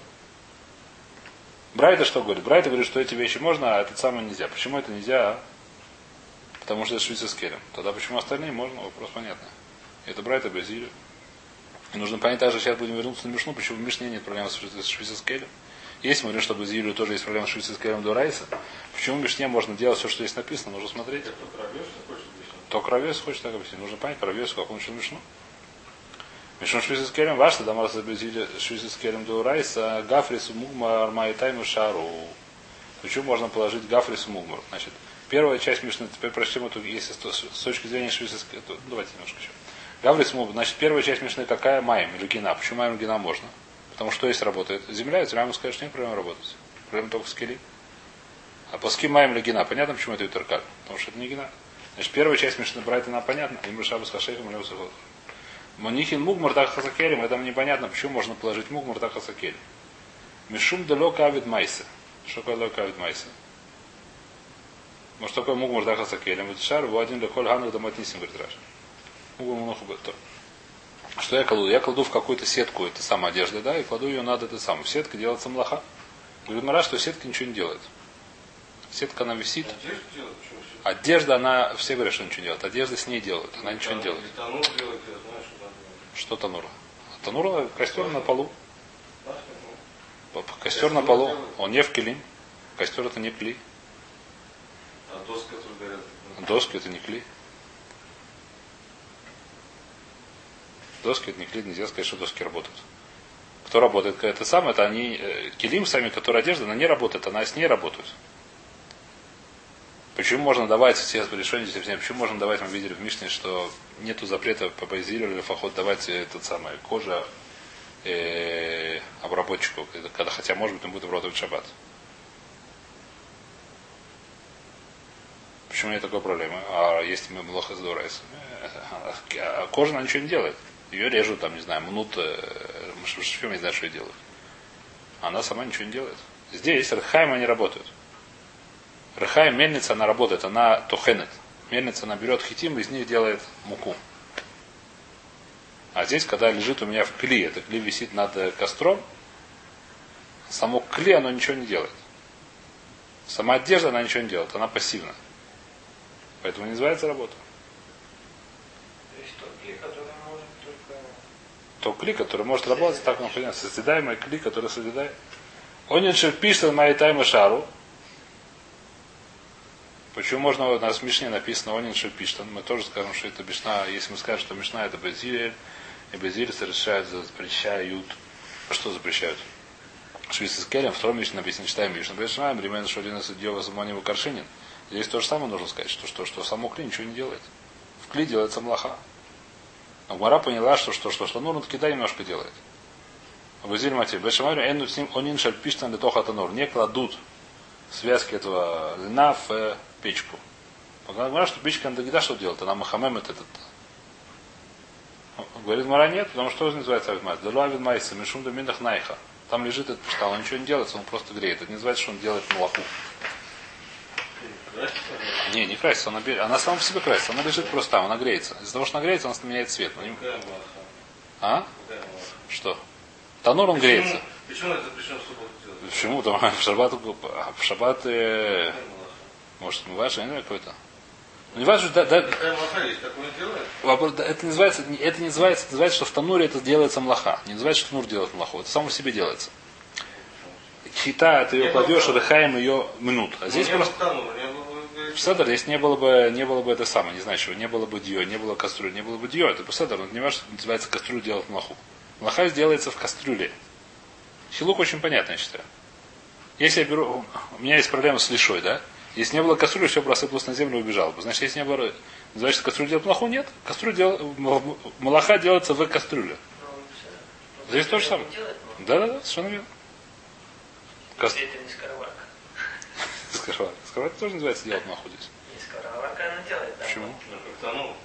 Брайта что говорит? Брайта говорит, что эти вещи можно, а этот самый нельзя. Почему это нельзя? Потому что это швейц с керем. Тогда почему остальные можно? Вопрос понятный. Это Брайта без Или. И нужно понять также, сейчас будем вернуться на Мишну, почему в Мишне нет проблем с швейц с керем. Есть, мы говорим, что без Илю тоже есть проблема с швейц с керем до Райса. Почему в Мишне можно делать все, что здесь написано? Нужно смотреть. То кровес хочет так объяснить. Нужно понять, кровес, как он учил Мишну. Мишну швейц с ваш, тогда можно без Илю швейц с до Райса, гафрису мугма армайтайму шару. Почему можно положить гафрису мугмар? Значит, первая часть Мишны, теперь прочтем эту, если с точки зрения швейц ну, давайте немножко еще. Гаврис Мугмар, значит, первая часть Мишны какая? Майм или Гина. Почему Майм или Гина можно? Потому что есть работает земля, земля ему скажет, что нет проблем работать. Проблема только в скеле. А плоски маем гина. Понятно, почему это Ютеркаль? Потому что это не гина. Значит, первая часть Мишны Брайта нам понятна. Им Шабас Хашейхам или Усахот. Манихин Мугмар так это непонятно, почему можно положить Мугмар так. Мишум далек авид майса. Что такое далек авид майса? Может такое Мугмар так хасакелем. Это шар, в один леколь ханах домат нисим, говорит Раша. Мугмар муноху что я кладу? Я кладу в какую-то сетку это самая одежда, да, и кладу ее надо это самое. Сетка делается млаха. Говорит Мара, что сетка ничего не делает. Сетка она висит. Одежда, она, все говорят, что ничего не делает. Одежда с ней делают, она ничего не делает. Что танур? Танур костер на полу. Костер на полу. Он не в килим. Костер это не кли. А доски, которые горят? Доски это не кли. Доски это не клей, нельзя сказать, что доски работают. Кто работает? Это самое, это они, э, килим сами, которые одежда, она не работает, она с ней работает. Почему можно давать все решения, почему можно давать, мы видели в Мишне, что нету запрета по Байзилю или Фахот давать этот самый кожа э, обработчику, когда, хотя может быть он будет обрабатывать шаббат. Почему нет такой проблемы? А если мы плохо здороваемся? А кожа она ничего не делает. Ее режут, там, не знаю, мнут, э, шфим, не знаю, что делают. Она сама ничего не делает. Здесь Рахайм они работают. Рахайм мельница, она работает, она тухенет. Мельница, она берет хитим, из них делает муку. А здесь, когда лежит у меня в кли, это кли висит над э, костром, само кли, оно ничего не делает. Сама одежда, она ничего не делает, она пассивна. Поэтому не называется работа. то кли, который может работать, так он понятно, созидаемый кли, который созидает. Он не пишет моей тайма шару. Почему можно, у нас в Мишне написано он не Пиштан, мы тоже скажем, что это Мишна, если мы скажем, что Мишна это Безиль, и Безиль совершают, запрещают, что запрещают? С Келем, втором Мишне написано, читаем Мишну, Бешнаем, Римен Шолина Судьева Заманива Каршинин. Здесь то же самое нужно сказать, что, что, что само кли ничего не делает. В кли делается млаха. А Гмара поняла, что что, что, что ну, вот Китай немножко делает. Вазиль Матив. Бешамарю энну с ним онин шаль пиштан для тоха танур. Не кладут связки этого льна в э, печку. Говорят, что печка Андагида что делает? Она махамемет этот. Говорит, Мара нет, потому что что называется Авидмайс? Далу Авидмайса, Мишум Доминах Найха. Там лежит этот пштал, он ничего не делает, он просто греет. Это не называется, что он делает молоку. Не, не красится, она, она сама по себе красится, она лежит просто там, она греется. Из-за того, что она греется, она меняет цвет. Не... А? Что? Танур он греется. Почему это причем в субботу делать? Почему? Там в шаббат, а в шаббат э, может, не важно, не знаю, какой-то. Ну, не важно, да, да, это называется, это не называется, это называется, что в Тануре это делается млаха. Не называется, что Танур делает млаху. Это само в себе делается. Чита, ты ее кладешь, рыхаем ее минут. А здесь просто... Пседер, если не было бы, не было бы это самое, не знаю чего, не было бы дио, не было кастрюли, не было бы дио, это пседер, но не важно, что называется кастрюлю делать млаху. Млаха сделается в кастрюле. Силук очень понятно, я считаю. Если я беру, у меня есть проблема с лишой, да? Если не было кастрюли, все бы рассыпалось на землю и убежало бы. Значит, если не было, называется кастрюлю делать млаху, нет. Кастрюлю дел, малаха делается в кастрюле. Здесь то же самое. Да, да, да, совершенно верно. Кас... Не скороварка. Скороварка. Скороварка тоже называется делать маху здесь. Не скороварка она делает, да. Почему? Ну,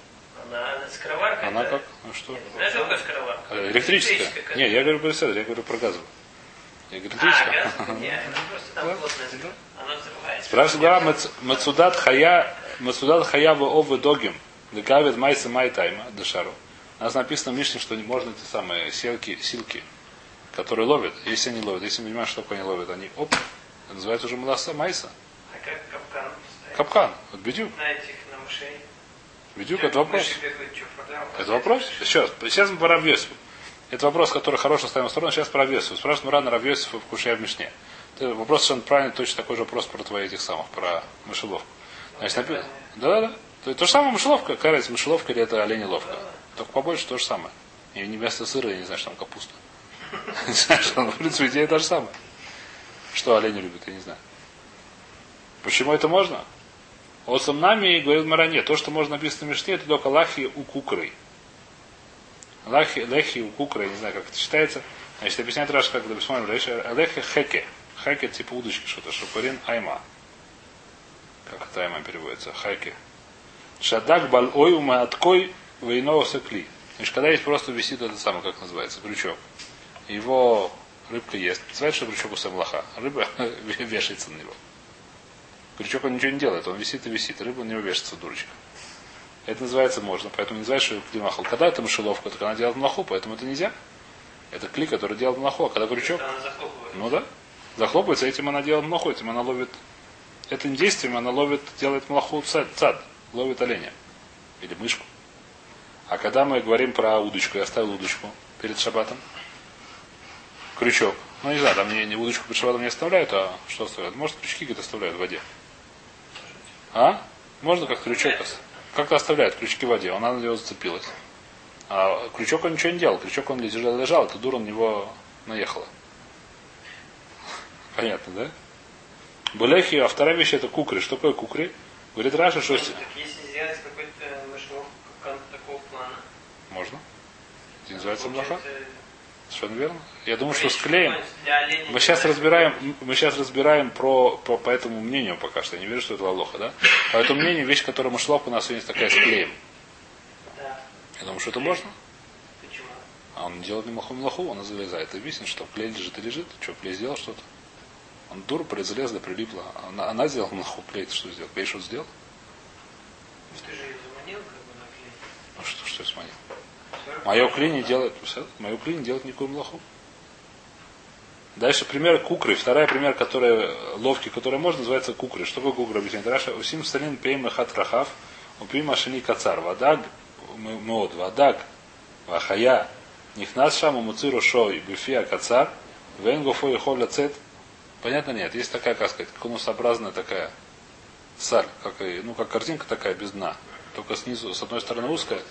Она, она скороварка. Она как? Ну что? Знаешь, что такое скороварка? Э, Электрическая? Не, я говорю про седр, я говорю про газовую. Я говорю, А, электрическая. газ? Нет, она просто там плотная. Она взрывается. Спрашивает Гара, «Мец- Мецудат хая, Мецудат хая в овы догим, декавит майса май тайма, дешару. У нас написано в Мишне, что можно эти самые селки, силки, которые ловят, если они ловят, если мы понимаем, что такое они ловят, они оп, это называется уже маласа майса. А как капкан поставить? Капкан. Вот бедюк. На этих, на мышей. Бедюк это вопрос. Бегают, что? Это вопрос? Сейчас, сейчас мы про Равьесу. Это вопрос, который хорошо ставим в сторону. Сейчас про Равьесу. Спрашивают Мурана Равьесу в Кушая в Мишне. Это вопрос совершенно правильный, точно такой же вопрос про твои этих самых, про мышеловку. Значит, напи- Да, да, да. То, то же самое мышеловка, разница, мышеловка или это оленеловка. Только побольше то же самое. И не вместо сыра, я не знаю, что там капуста. Не знаю, что в принципе, идея та же самая. Что олени любят, я не знаю. Почему это можно? От нами говорит Маране, то, что можно написано в Мишне, это только лахи у кукры. Лахи, лехи у кукры, я не знаю, как это читается. Значит, объясняет Раш, как посмотрим, лехи хеке. Хеке типа удочки что-то, шапарин айма. Как это айма переводится? Хайке. Шадак баль ой маткой вейного сакли. Значит, когда есть просто висит это самое, как называется, крючок. Его рыбка ест. Называется, что крючок у самлаха. Рыба вешается на него. Крючок он ничего не делает, он висит и висит. Рыба на него вешается, дурочка. Это называется можно, поэтому не называется, что климахал. Когда это мышеловка, так она делает млаху, поэтому это нельзя. Это кли, который делает млаху, а когда крючок, ну да, захлопывается, этим она делает млаху, этим она ловит, этим действием она ловит, делает млаху цад, цад ловит оленя или мышку. А когда мы говорим про удочку, я оставил удочку перед шабатом, крючок, ну не знаю, там не, не удочку перед шабатом не оставляют, а что оставляют? Может, крючки где-то оставляют в воде. А? Можно как крючок как-то оставляют крючки в воде, она на него зацепилась. А крючок он ничего не делал, крючок он лежал, лежал эта дура на него наехала. Понятно, да? Булехи, а вторая вещь это кукри. Что такое кукри? Говорит Раша, что... Так если сделать какой-то мышеловку такого плана. Можно. Это называется млаха. получается, Совершенно верно. Я думаю, что с клеем... Мы сейчас разбираем, мы сейчас разбираем про, про по этому мнению пока что. Я не верю, что это лоха, да? По этому мнению, вещь, которая мышловка у нас есть такая с клеем. Да. Я думаю, что это можно. А он не делает ни маху, лоху, он залезает. И видно, что клей лежит и лежит. Что, клей сделал что-то? Он дур, залезла, прилипла. Она, она сделала маху, клей что сделал? Клей что сделал? Ты же ее заманил, как бы на клей. Ну что, что я сманил? Мое клей не делает, мое клей не делает никакую млаху. Дальше пример кукры. Вторая пример, которая ловки, которая можно, называется кукры. Что такое кукра? Объясняет Раша. Усим сталин пейм хат рахав, упим машини кацар. Вадаг, мод, вадаг, вахая, нихнас шаму муциру шой, бифия кацар, вен гофо и холя цет. Понятно нет? Есть такая, как сказать, конусообразная такая саль, как, ну, как картинка такая без дна. Только снизу, с одной стороны узкая,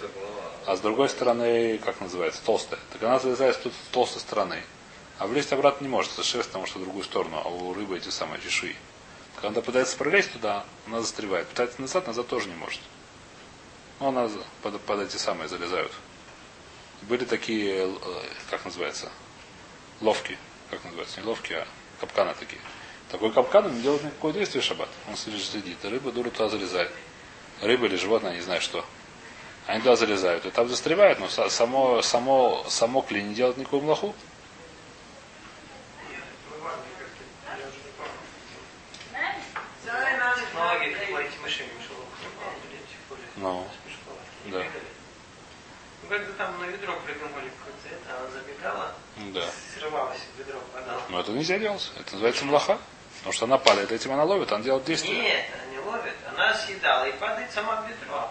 а с другой стороны, как называется, толстая. Так она залезает тут с толстой стороны. А влезть обратно не может, это шерсть, потому что в другую сторону, а у рыбы эти самые чешуи. Когда пытается пролезть туда, она застревает. Пытается назад, назад тоже не может. Ну, она под, под эти самые залезают. Были такие, э, как называется, ловки. Как называется, не ловки, а капканы такие. Такой капкан он не делает никакого действия в шаббат. Он лишь следит. Рыба дура туда залезает. Рыба или животное, не знаю что. Они туда залезают. И там застревают, но са- само, само, само клей не делает никакую млаху. Более. Ну, да. Ну, когда там на ведро придумали какое-то это, она забегала, Да. срывалась в ведро, падала. Но это нельзя делать. Это называется млаха. Потому что она падает, этим она ловит, она делает действие. Нет, она не ловит, она съедала и падает сама в ведро.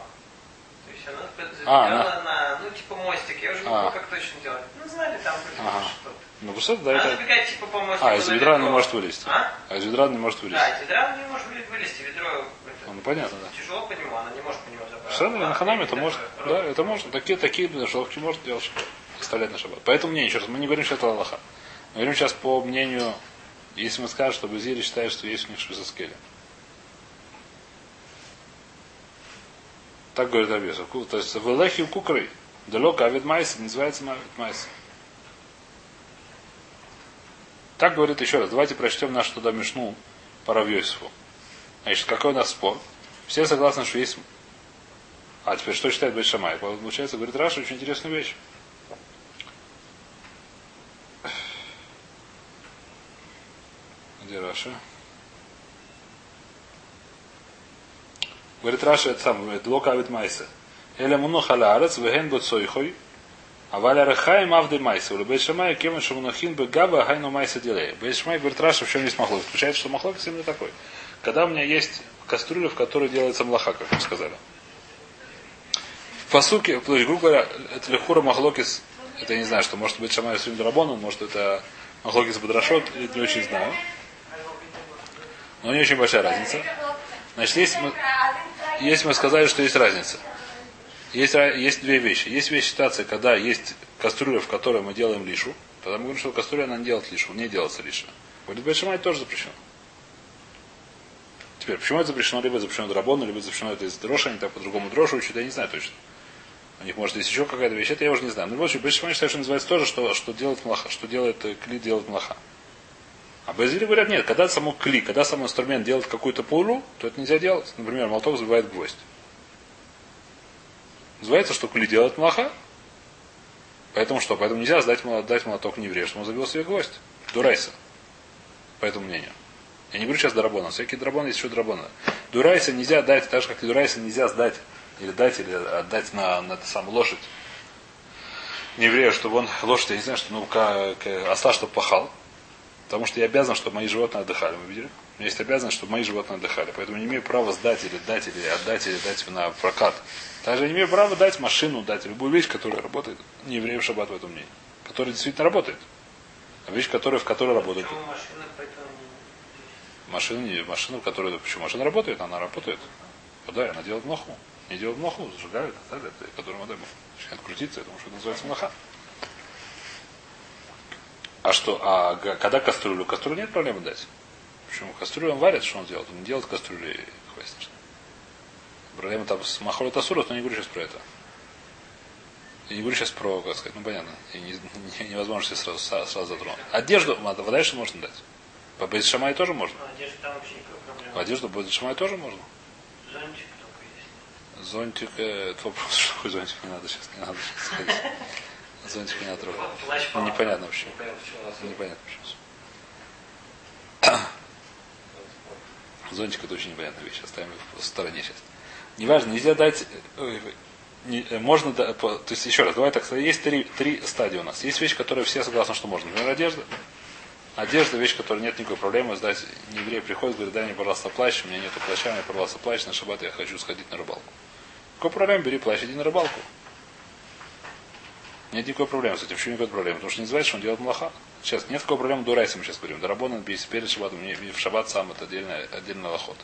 Есть она А, забегала на, ну, типа мостик. Я уже не А. помню, как точно делать. Ну, знали там Ага. что-то. Ну, просто да, Она это... забегает типа по мостику А, из ведра она не может вылезти. А? А из ведра она не может вылезти. Да, из ведра она не может вы- вылезти. Ведро это, Ну, понятно, да. тяжело по нему, она не может по нему забрать. Совершенно на ханаме это может. Да, это можно. Такие, такие шеловки может делать. Оставлять на шаббат. Поэтому мне еще раз, мы не говорим, что это Аллаха. Мы говорим сейчас по мнению, если мы скажем, что Безири считает, что есть у них швизоскели. Так говорит Абеса. То есть в Элехе у Кукры, далеко Авид Майса, называется Авид Майса. Так говорит еще раз. Давайте прочтем нашу туда Мишну по Равьосифу. Значит, какой у нас спор? Все согласны, что есть А теперь что считает Бейт Шамай? Получается, говорит Раша очень интересную вещь. Где Раша? Говорит Раша, это самое, это локавит майса. Эля муну халярец, веген бот сойхой, а валя рахай мавды майса. У Бейт Шамай, кемен шамунахин бы габа хайну майса делей. Бейт Шамай говорит Раша, в чем есть махлок. Включает, что махлок именно такой. Когда у меня есть кастрюля, в которой делается млаха, как мы сказали. В посуке, то есть, грубо говоря, это лихура махлокис, это я не знаю, что может быть шамай с драбоном, может это махлокис бадрашот, это не очень знаю. Но не очень большая разница. Значит, есть есть мы сказали, что есть разница. Есть, есть две вещи. Есть вещь ситуация, когда есть кастрюля, в которой мы делаем лишу. Тогда мы что кастрюля она не делает лишу, не делается лиша. Говорит, Бешамай тоже запрещено. Теперь, почему это запрещено? Либо запрещено драбону, либо запрещено это из дроша, они так по-другому дрошу учат, я не знаю точно. У них может есть еще какая-то вещь, это я уже не знаю. Но в общем, Бешамай считает, что называется тоже, что, что делает млаха, что делает э, кли, делает млаха. А Базили говорят, нет, когда само кли, когда сам инструмент делает какую-то пулю, то это нельзя делать. Например, молоток забивает гвоздь. Называется, что кли делает млаха. Поэтому что? Поэтому нельзя сдать, отдать молоток не еврею, что он забил себе гвоздь. Дурайса. По этому мнению. Я не говорю сейчас драбона. Всякие драбоны есть еще драбона. Дурайса нельзя дать, так же как и Дурайса нельзя сдать или дать, или отдать на, на эту самую лошадь. Не еврею, чтобы он, лошадь, я не знаю, что, ну, как, осла, чтобы пахал. Потому что я обязан, чтобы мои животные отдыхали. Вы видели? У меня есть обязанность, чтобы мои животные отдыхали. Поэтому не имею права сдать или дать, или отдать, или дать на прокат. Также не имею права дать машину, дать любую вещь, которая работает. Не еврею в шаббат в этом мнении. Которая действительно работает. А вещь, которая, в которой работает. Машина, не, машина, в которой, почему машина работает, она работает. Да, она делает моху. Не делает моху, зажигают, так далее, которую модель начинает крутиться, это что называется млаха. А что, а когда кастрюлю? Кастрюлю нет проблемы дать. Почему? Кастрюлю он варит, что он делает? Он не делает кастрюлю и хвастишь. Проблема там с махолот асурот, но не говорю сейчас про это. Я не говорю сейчас про, как сказать, ну понятно, и не, не, невозможно все сразу, сразу затронуть. Одежду, вода что можно дать. По Бейт тоже можно. А одежда там вообще никакой проблемы. Одежду Бейт Шамай тоже можно. Зонтик только есть. Зонтик, э, это вопрос, что зонтик не надо сейчас, не надо сейчас Плащ Ну, непонятно вообще. Непонятно почему. Зонтик это очень непонятная вещь. Оставим в стороне сейчас. Неважно, нельзя дать. ой, не, э, можно, да, по, то есть еще раз, давай так есть три, три стадии у нас. Есть вещи, которые все согласны, что можно. Например, одежда. Одежда, вещь, которая нет никакой проблемы сдать. Не еврей приходит, говорит, дай мне, пожалуйста, плащ, у меня нету плаща, мне, пожалуйста, плащ, на шаббат я хочу сходить на рыбалку. Какой проблем? Бери плащ, иди на рыбалку. Нет никакой проблемы с этим. Почему никакой проблемы? Потому что не называется, что он делает млаха. Сейчас нет такой проблемы дурайса, мы сейчас говорим. Дарабон перед шаббатом, в шаббат сам это отдельный, отдельный лохот.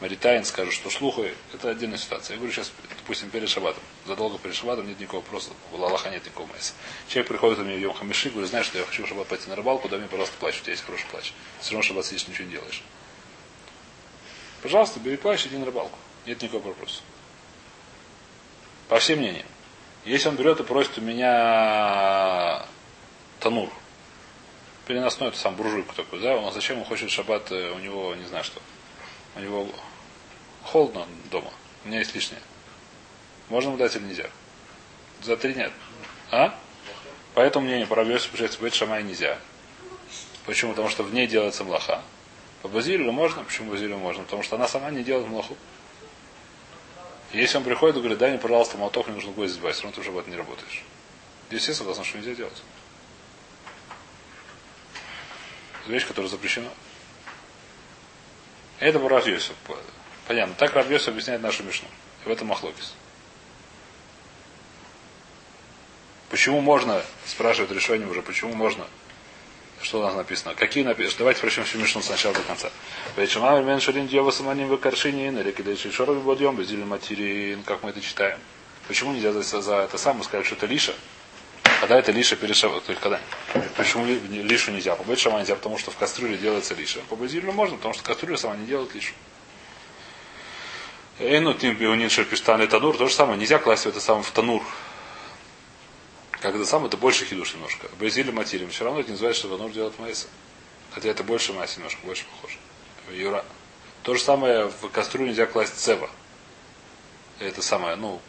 Маритайн скажет, что слухи это отдельная ситуация. Я говорю сейчас, допустим, перед шаббатом. Задолго перед шаббатом нет никакого вопроса. У Аллаха нет никакого майса. Человек приходит ко мне в Йом Хамиши, говорит, знаешь, что я хочу в шаббат пойти на рыбалку, дай мне, пожалуйста, плащ, у тебя есть хороший плащ. Все равно шаббат сидишь, ничего не делаешь. Пожалуйста, бери плащ, иди на рыбалку. Нет никакого вопроса. По всем мнениям. Если он берет и просит у меня танур, переносной это сам буржуйку такой, да, он зачем он хочет шаббат, э, у него, не знаю что, у него холодно дома, у меня есть лишнее. Можно ему дать или нельзя? За три нет. А? Поэтому мнение по Равьёсу быть шамай нельзя. Почему? Потому что в ней делается млаха. По Базилию можно. Почему Базилию можно? Потому что она сама не делает млаху. Если он приходит и говорит, дай мне, пожалуйста, молоток, мне нужно гвоздь сбивать, все равно ты уже в это не работаешь. Здесь все согласны, что нельзя делать. Это вещь, которая запрещена. Это Равьёсов. Понятно. Так Равьёсов объясняет нашу Мишну. И в этом Махлокис. Почему можно, спрашивает решение уже, почему можно что нас написано? Какие написано? Давайте прочтем всю Мишну сначала до конца. Вечама мен шарин дьева саманим в каршинин, или кидайши шоров бодьем, бездили материн, как мы это читаем. Почему нельзя за, за это самое сказать, что это лиша? Когда это лиша перешав... То есть когда? Почему лишу нельзя? По шама нельзя, потому что в кастрюле делается лиша. По базилию можно, потому что кастрюля сама не делает лишу. Эйну тим пиунин шерпиштан танур, то же самое. Нельзя класть это самое в танур. Как это самое, это больше хидуш немножко. Базили материм. Все равно это не называется, что танур делает майса. Хотя это больше масси немножко, больше похоже. Юра. То же самое в кастрюлю нельзя класть цева. это самое, ну,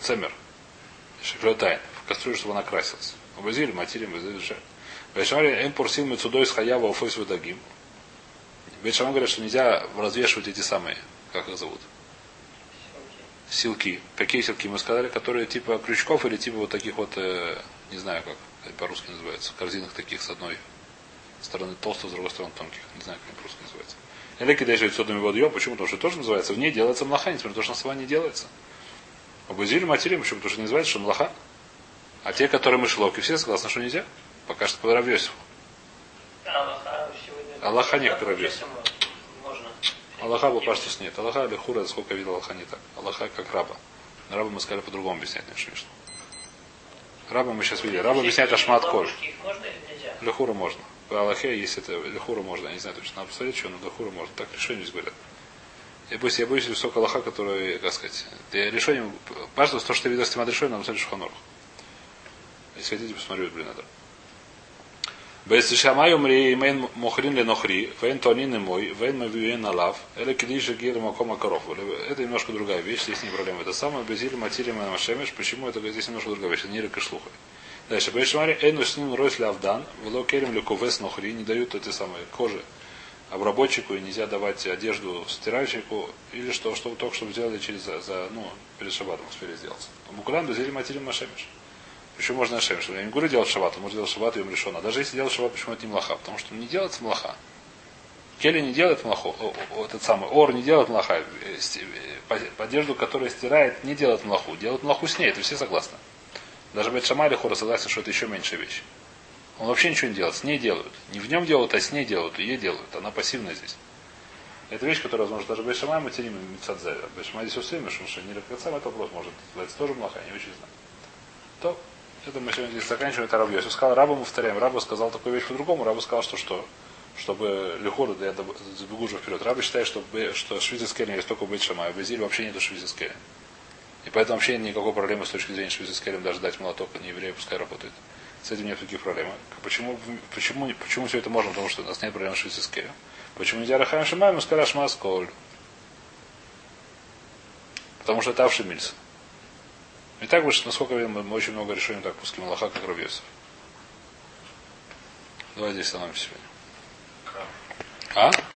цемер, шифлетайн, в кастрюлю, чтобы она красилась. Убазили, материм, безы, Вайшари эм пурсил мецудой с хаява уфойс вадагим. Бейшаман говорят, что нельзя развешивать эти самые, как их зовут, силки. Какие силки мы сказали, которые типа крючков или типа вот таких вот, э, не знаю как по-русски называется, корзинах таких с одной стороны толстых, с другой стороны тонких. Не знаю, как они по-русски называется. Или кидаешь содами водоем, почему? Потому что тоже называется, в ней делается млаха, несмотря на то, что на основании делается. Обузили материм, почему? Потому что не называется, что млаха. А те, которые мы шлоки, все согласны, что нельзя. Пока что по Равьосифу. Аллаха некоторые вес. Можно. Аллаха что нет. Аллаха или хура, сколько видел Аллаха не так. Аллаха как раба. На раба мы сказали по-другому объяснять, не Шмишна. Раба мы сейчас видели. Раба объясняет Ашмат Коль. Лехура можно. По Аллахе, если это Лехура можно, я не знаю точно, надо посмотреть, что, но Лехура можно. Так решение здесь говорят. Я боюсь, я боюсь высокого Аллаха, который, как сказать, я решение, важно, то, что ты видел с тем решением, надо посмотреть Шуханорх. Если хотите, посмотрю, блин, это. Бейс шамай умри имейн мохрин ле нохри, вейн тонин и мой, вейн мавиюен алав, или кидиша гир макома коров. Это немножко другая вещь, здесь не проблема. Это самое безили матили машемеш. Почему это здесь немножко другая вещь? Это не рекошлуха. Дальше. Бейс шамай эйну сним ройс авдан, вело керем ле кувес нохри, не дают эти самые кожи обработчику и нельзя давать одежду стиральщику или что, чтобы только чтобы сделали через за ну, перед шабатом успели сделать. Мукулан безили матили машемеш. Почему можно Ашем? Я не говорю делать шаббат, он может делать шаббат и решено. Даже если делать шаббат, почему это не млаха? Потому что не делается млаха. Келли не делает млаху, этот самый Ор не делает млаха. Одежду, которая стирает, не делает млаху. Делает млаху с ней, это все согласны. Даже Бет Шамай Хора согласен, что это еще меньшая вещь. Он вообще ничего не делает, с ней делают. Не в нем делают, а с ней делают, ей делают. Она пассивная здесь. Это вещь, которая, возможно, даже Бешамай материм Мицадзе. Бешамай здесь усилим, что не рекацам, это вопрос может называется тоже млаха, я не очень знаю. То это мы сегодня здесь заканчиваем, это Раб Йосиф. Сказал Рабу, мы повторяем. Раба сказал такую вещь по-другому. Раба сказал, что что? Чтобы Лихору, да я забегу уже вперед. Раба считает, что, что швидзерская есть только быть шамай. В Изиле вообще нету швидзерская. И поэтому вообще никакой проблемы с точки зрения швидзерская даже дать молоток, а не еврею, пускай работает. С этим нет никаких проблем. Почему, почему, почему все это можно? Потому что у нас нет проблем с швидзерская. Почему нельзя Рахаем Шамай, мы сказали Шмасколь. Потому что это Авшимильс. И так выше, насколько я видим, мы очень много решений так пуским Аллаха, как Рабьесов. Давай здесь остановимся сегодня. А?